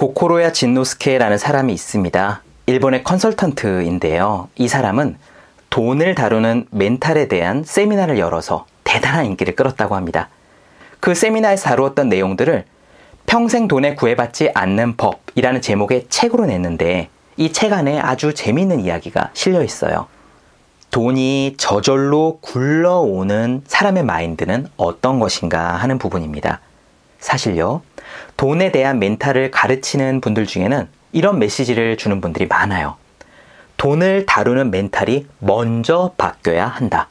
고코로야 진노스케라는 사람이 있습니다. 일본의 컨설턴트인데요. 이 사람은 돈을 다루는 멘탈에 대한 세미나를 열어서 대단한 인기를 끌었다고 합니다. 그 세미나에서 다루었던 내용들을 평생 돈에 구애받지 않는 법이라는 제목의 책으로 냈는데 이 책 안에 아주 재미있는 이야기가 실려 있어요. 돈이 저절로 굴러오는 사람의 마인드는 어떤 것인가 하는 부분입니다. 사실요, 돈에 대한 멘탈을 가르치는 분들 중에는 이런 메시지를 주는 분들이 많아요. 돈을 다루는 멘탈이 먼저 바뀌어야 한다.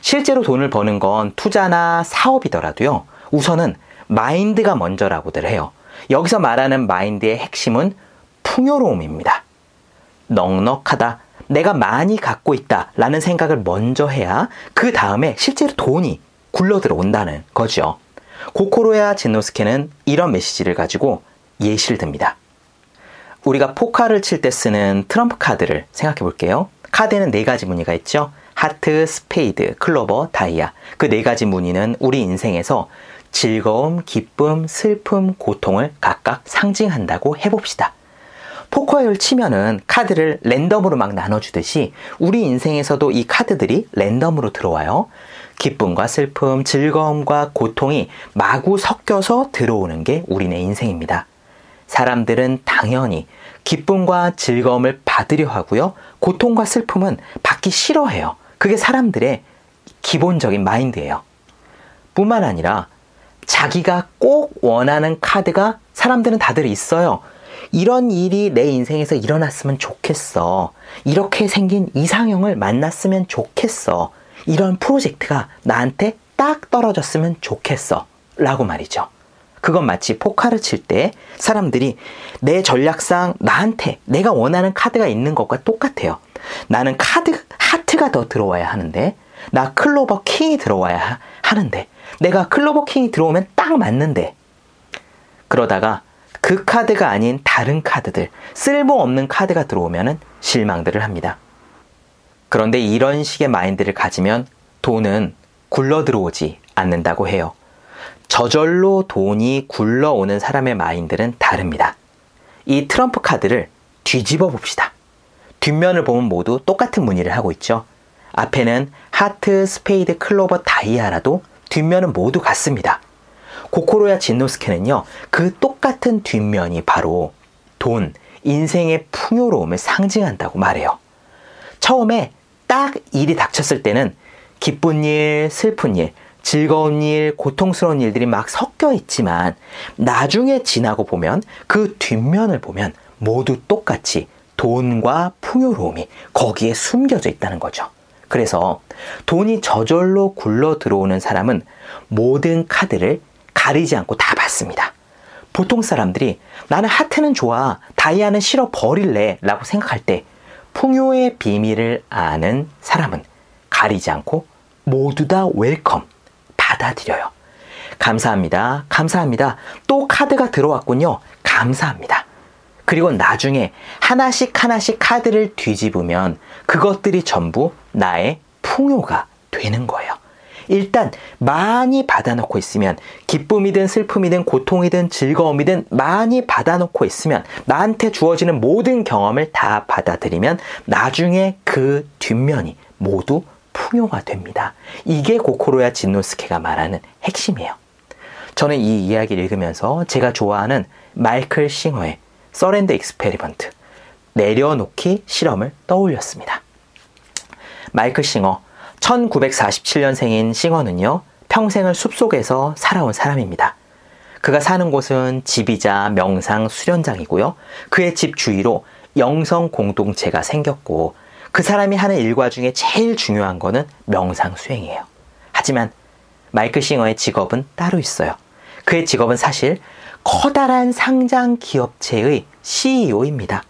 실제로 돈을 버는 건 투자나 사업이더라도요, 우선은 마인드가 먼저라고들 해요. 여기서 말하는 마인드의 핵심은 풍요로움입니다. 넉넉하다. 내가 많이 갖고 있다. 라는 생각을 먼저 해야 그 다음에 실제로 돈이 굴러 들어온다는 거죠. 고코로야 진노스케는 이런 메시지를 가지고 예시를 듭니다. 우리가 포카를 칠 때 쓰는 트럼프 카드를 생각해 볼게요. 카드에는 네 가지 무늬가 있죠. 하트, 스페이드, 클로버, 다이아. 그 네 가지 무늬는 우리 인생에서 즐거움, 기쁨, 슬픔, 고통을 각각 상징한다고 해봅시다. 포커를 치면은 카드를 랜덤으로 막 나눠주듯이 우리 인생에서도 이 카드들이 랜덤으로 들어와요. 기쁨과 슬픔, 즐거움과 고통이 마구 섞여서 들어오는 게 우리네 인생입니다. 사람들은 당연히 기쁨과 즐거움을 받으려 하고요. 고통과 슬픔은 받기 싫어해요. 그게 사람들의 기본적인 마인드예요. 뿐만 아니라 자기가 꼭 원하는 카드가 사람들은 다들 있어요. 이런 일이 내 인생에서 일어났으면 좋겠어. 이렇게 생긴 이상형을 만났으면 좋겠어. 이런 프로젝트가 나한테 딱 떨어졌으면 좋겠어. 라고 말이죠. 그건 마치 포카를 칠 때 사람들이 내 전략상 나한테 내가 원하는 카드가 있는 것과 똑같아요. 나는 카드, 하트가 더 들어와야 하는데, 나 클로버 킹이 들어와야 하는데, 내가 클로버 킹이 들어오면 딱 맞는데, 그러다가 그 카드가 아닌 다른 카드들, 쓸모없는 카드가 들어오면 실망들을 합니다. 그런데 이런 식의 마인드를 가지면 돈은 굴러 들어오지 않는다고 해요. 저절로 돈이 굴러오는 사람의 마인드는 다릅니다. 이 트럼프 카드를 뒤집어 봅시다. 뒷면을 보면 모두 똑같은 무늬를 하고 있죠. 앞에는 하트, 스페이드, 클로버, 다이아라도 뒷면은 모두 같습니다. 고코로야 진노스케는요, 그 똑같은 뒷면이 바로 돈, 인생의 풍요로움을 상징한다고 말해요. 처음에 딱 일이 닥쳤을 때는 기쁜 일, 슬픈 일, 즐거운 일, 고통스러운 일들이 막 섞여 있지만 나중에 지나고 보면 그 뒷면을 보면 모두 똑같이 돈과 풍요로움이 거기에 숨겨져 있다는 거죠. 그래서 돈이 저절로 굴러 들어오는 사람은 모든 카드를 가리지 않고 다 받습니다. 보통 사람들이 나는 하트는 좋아, 다이아는 싫어 버릴래 라고 생각할 때 풍요의 비밀을 아는 사람은 가리지 않고 모두 다 welcome, 받아들여요. 감사합니다. 감사합니다. 또 카드가 들어왔군요. 감사합니다. 그리고 나중에 하나씩 하나씩 카드를 뒤집으면 그것들이 전부 나의 풍요가 되는 거예요. 일단 많이 받아놓고 있으면 기쁨이든 슬픔이든 고통이든 즐거움이든 많이 받아놓고 있으면 나한테 주어지는 모든 경험을 다 받아들이면 나중에 그 뒷면이 모두 풍요가 됩니다. 이게 고코로야 진노스케가 말하는 핵심이에요. 저는 이 이야기를 읽으면서 제가 좋아하는 마이클 싱어의 Surrender Experiment 내려놓기 실험을 떠올렸습니다. 마이클 싱어 1947년생인 싱어는요 평생을 숲속에서 살아온 사람입니다. 그가 사는 곳은 집이자 명상 수련장이고요. 그의 집 주위로 영성 공동체가 생겼고 그 사람이 하는 일과 중에 제일 중요한 거는 명상 수행이에요. 하지만 마이클 싱어의 직업은 따로 있어요. 그의 직업은 사실 커다란 상장 기업체의 CEO입니다.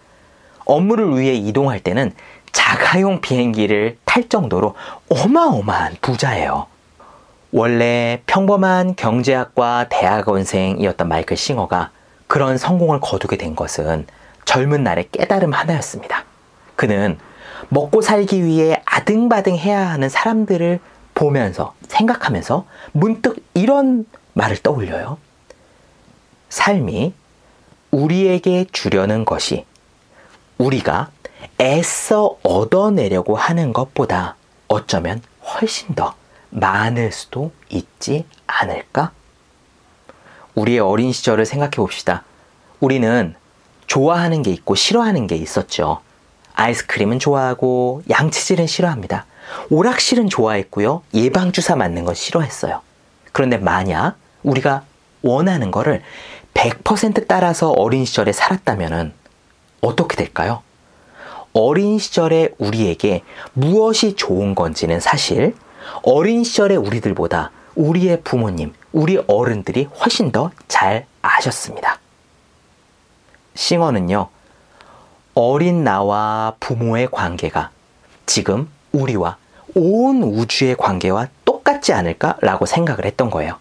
업무를 위해 이동할 때는 자가용 비행기를 탈 정도로 어마어마한 부자예요. 원래 평범한 경제학과 대학원생이었던 마이클 싱어가 그런 성공을 거두게 된 것은 젊은 날의 깨달음 하나였습니다. 그는 먹고 살기 위해 아등바등 해야 하는 사람들을 보면서 생각하면서 문득 이런 말을 떠올려요. 삶이 우리에게 주려는 것이 우리가 애써 얻어내려고 하는 것보다 어쩌면 훨씬 더 많을 수도 있지 않을까? 우리의 어린 시절을 생각해 봅시다. 우리는 좋아하는 게 있고 싫어하는 게 있었죠. 아이스크림은 좋아하고 양치질은 싫어합니다. 오락실은 좋아했고요. 예방주사 맞는 건 싫어했어요. 그런데 만약 우리가 원하는 거를 100% 따라서 어린 시절에 살았다면 어떻게 될까요? 어린 시절에 우리에게 무엇이 좋은 건지는 사실 어린 시절의 우리들보다 우리의 부모님, 우리 어른들이 훨씬 더 잘 아셨습니다. 싱어는요, 어린 나와 부모의 관계가 지금 우리와 온 우주의 관계와 똑같지 않을까라고 생각을 했던 거예요.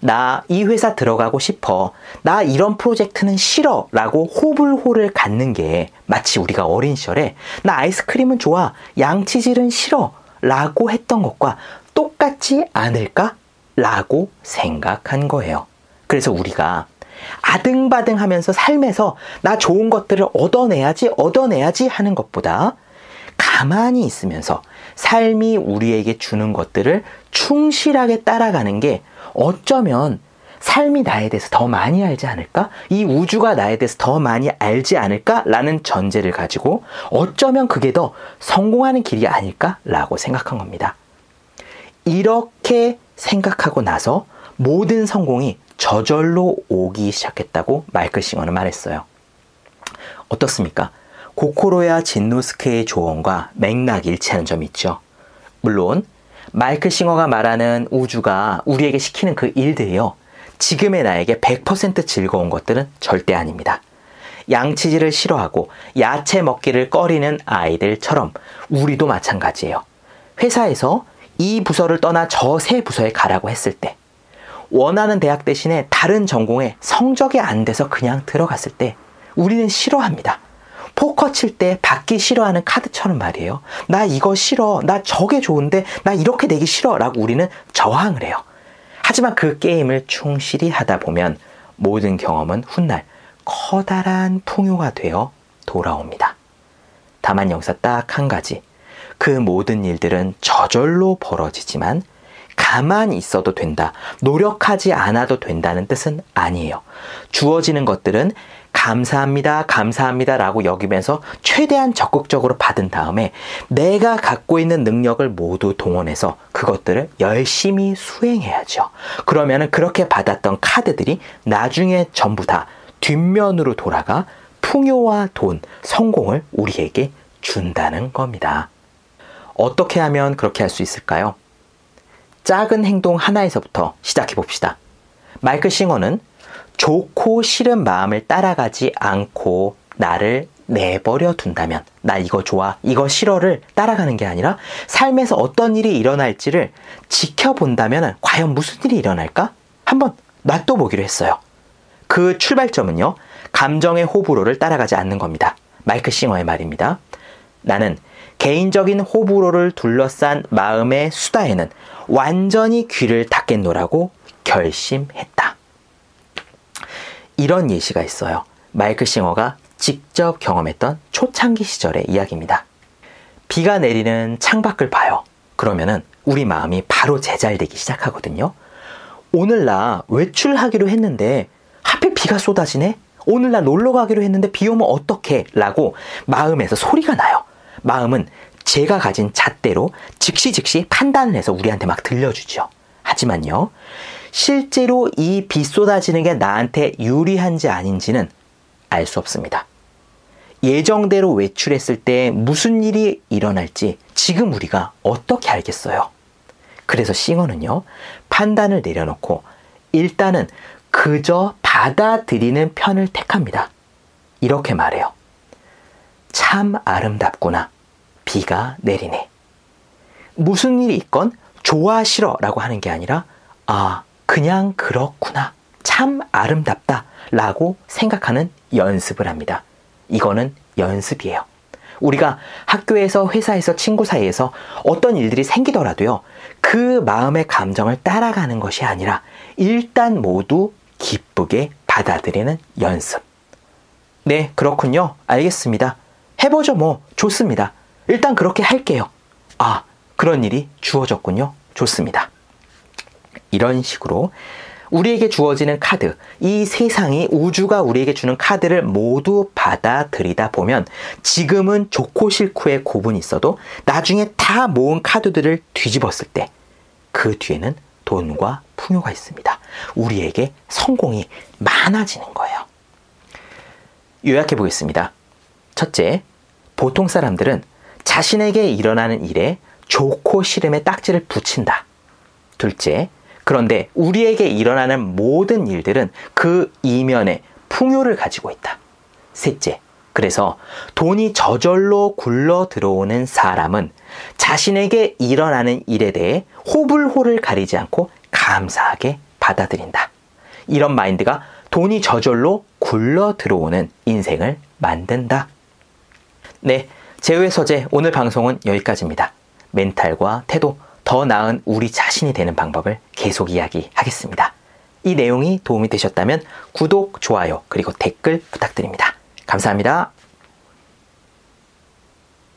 나 이 회사 들어가고 싶어. 나 이런 프로젝트는 싫어. 라고 호불호를 갖는 게 마치 우리가 어린 시절에 나 아이스크림은 좋아. 양치질은 싫어. 라고 했던 것과 똑같지 않을까? 라고 생각한 거예요. 그래서 우리가 아등바등 하면서 삶에서 나 좋은 것들을 얻어내야지, 얻어내야지 하는 것보다 가만히 있으면서 삶이 우리에게 주는 것들을 충실하게 따라가는 게 어쩌면 삶이 나에 대해서 더 많이 알지 않을까? 이 우주가 나에 대해서 더 많이 알지 않을까? 라는 전제를 가지고 어쩌면 그게 더 성공하는 길이 아닐까? 라고 생각한 겁니다. 이렇게 생각하고 나서 모든 성공이 저절로 오기 시작했다고 마이클 싱어는 말했어요. 어떻습니까? 고코로야 진노스케의 조언과 맥락 일치하는 점이 있죠. 물론 마이클 싱어가 말하는 우주가 우리에게 시키는 그 일들이요. 지금의 나에게 100% 즐거운 것들은 절대 아닙니다. 양치질을 싫어하고 야채 먹기를 꺼리는 아이들처럼 우리도 마찬가지예요. 회사에서 이 부서를 떠나 저 새 부서에 가라고 했을 때 원하는 대학 대신에 다른 전공에 성적이 안 돼서 그냥 들어갔을 때 우리는 싫어합니다. 포커 칠 때 받기 싫어하는 카드처럼 말이에요. 나 이거 싫어. 나 저게 좋은데 나 이렇게 내기 싫어. 라고 우리는 저항을 해요. 하지만 그 게임을 충실히 하다 보면 모든 경험은 훗날 커다란 풍요가 되어 돌아옵니다. 다만 여기서 딱 한 가지. 그 모든 일들은 저절로 벌어지지만 가만히 있어도 된다. 노력하지 않아도 된다는 뜻은 아니에요. 주어지는 것들은 감사합니다, 감사합니다 라고 여기면서 최대한 적극적으로 받은 다음에 내가 갖고 있는 능력을 모두 동원해서 그것들을 열심히 수행해야죠. 그러면 그렇게 받았던 카드들이 나중에 전부 다 뒷면으로 돌아가 풍요와 돈, 성공을 우리에게 준다는 겁니다. 어떻게 하면 그렇게 할 수 있을까요? 작은 행동 하나에서부터 시작해 봅시다. 마이클 싱어는 좋고 싫은 마음을 따라가지 않고 나를 내버려 둔다면 나 이거 좋아 이거 싫어를 따라가는 게 아니라 삶에서 어떤 일이 일어날지를 지켜본다면 과연 무슨 일이 일어날까? 한번 놔둬보기로 했어요. 그 출발점은요 감정의 호불호를 따라가지 않는 겁니다. 마이클 싱어의 말입니다. 나는 개인적인 호불호를 둘러싼 마음의 수다에는 완전히 귀를 닫겠노라고 결심했다. 이런 예시가 있어요. 마이클 싱어가 직접 경험했던 초창기 시절의 이야기입니다. 비가 내리는 창밖을 봐요. 그러면은 우리 마음이 바로 제잘되기 시작하거든요. 오늘 나 외출하기로 했는데 하필 비가 쏟아지네? 오늘 나 놀러 가기로 했는데 비 오면 어떡해? 라고 마음에서 소리가 나요. 마음은 제가 가진 잣대로 즉시 즉시 판단을 해서 우리한테 막 들려주죠. 하지만요, 실제로 이 비 쏟아지는 게 나한테 유리한지 아닌지는 알 수 없습니다. 예정대로 외출했을 때 무슨 일이 일어날지 지금 우리가 어떻게 알겠어요? 그래서 싱어는요, 판단을 내려놓고 일단은 그저 받아들이는 편을 택합니다. 이렇게 말해요. 참 아름답구나. 비가 내리네. 무슨 일이 있건 좋아 싫어 라고 하는 게 아니라 아, 그냥 그렇구나. 참 아름답다. 라고 생각하는 연습을 합니다. 이거는 연습이에요. 우리가 학교에서, 회사에서, 친구 사이에서 어떤 일들이 생기더라도요, 그 마음의 감정을 따라가는 것이 아니라 일단 모두 기쁘게 받아들이는 연습. 네, 그렇군요. 알겠습니다. 해보죠, 뭐. 좋습니다. 일단 그렇게 할게요. 아, 그런 일이 주어졌군요. 좋습니다. 이런 식으로 우리에게 주어지는 카드, 이 세상이 우주가 우리에게 주는 카드를 모두 받아들이다 보면 지금은 좋고 싫고의 고분이 있어도 나중에 다 모은 카드들을 뒤집었을 때 그 뒤에는 돈과 풍요가 있습니다. 우리에게 성공이 많아지는 거예요. 요약해 보겠습니다. 첫째, 보통 사람들은 자신에게 일어나는 일에 좋고 싫음의 딱지를 붙인다. 둘째, 그런데 우리에게 일어나는 모든 일들은 그 이면에 풍요를 가지고 있다. 셋째, 그래서 돈이 저절로 굴러 들어오는 사람은 자신에게 일어나는 일에 대해 호불호를 가리지 않고 감사하게 받아들인다. 이런 마인드가 돈이 저절로 굴러 들어오는 인생을 만든다. 네, 제외 서재 오늘 방송은 여기까지입니다. 멘탈과 태도, 더 나은 우리 자신이 되는 방법을 계속 이야기하겠습니다. 이 내용이 도움이 되셨다면 구독, 좋아요, 그리고 댓글 부탁드립니다. 감사합니다.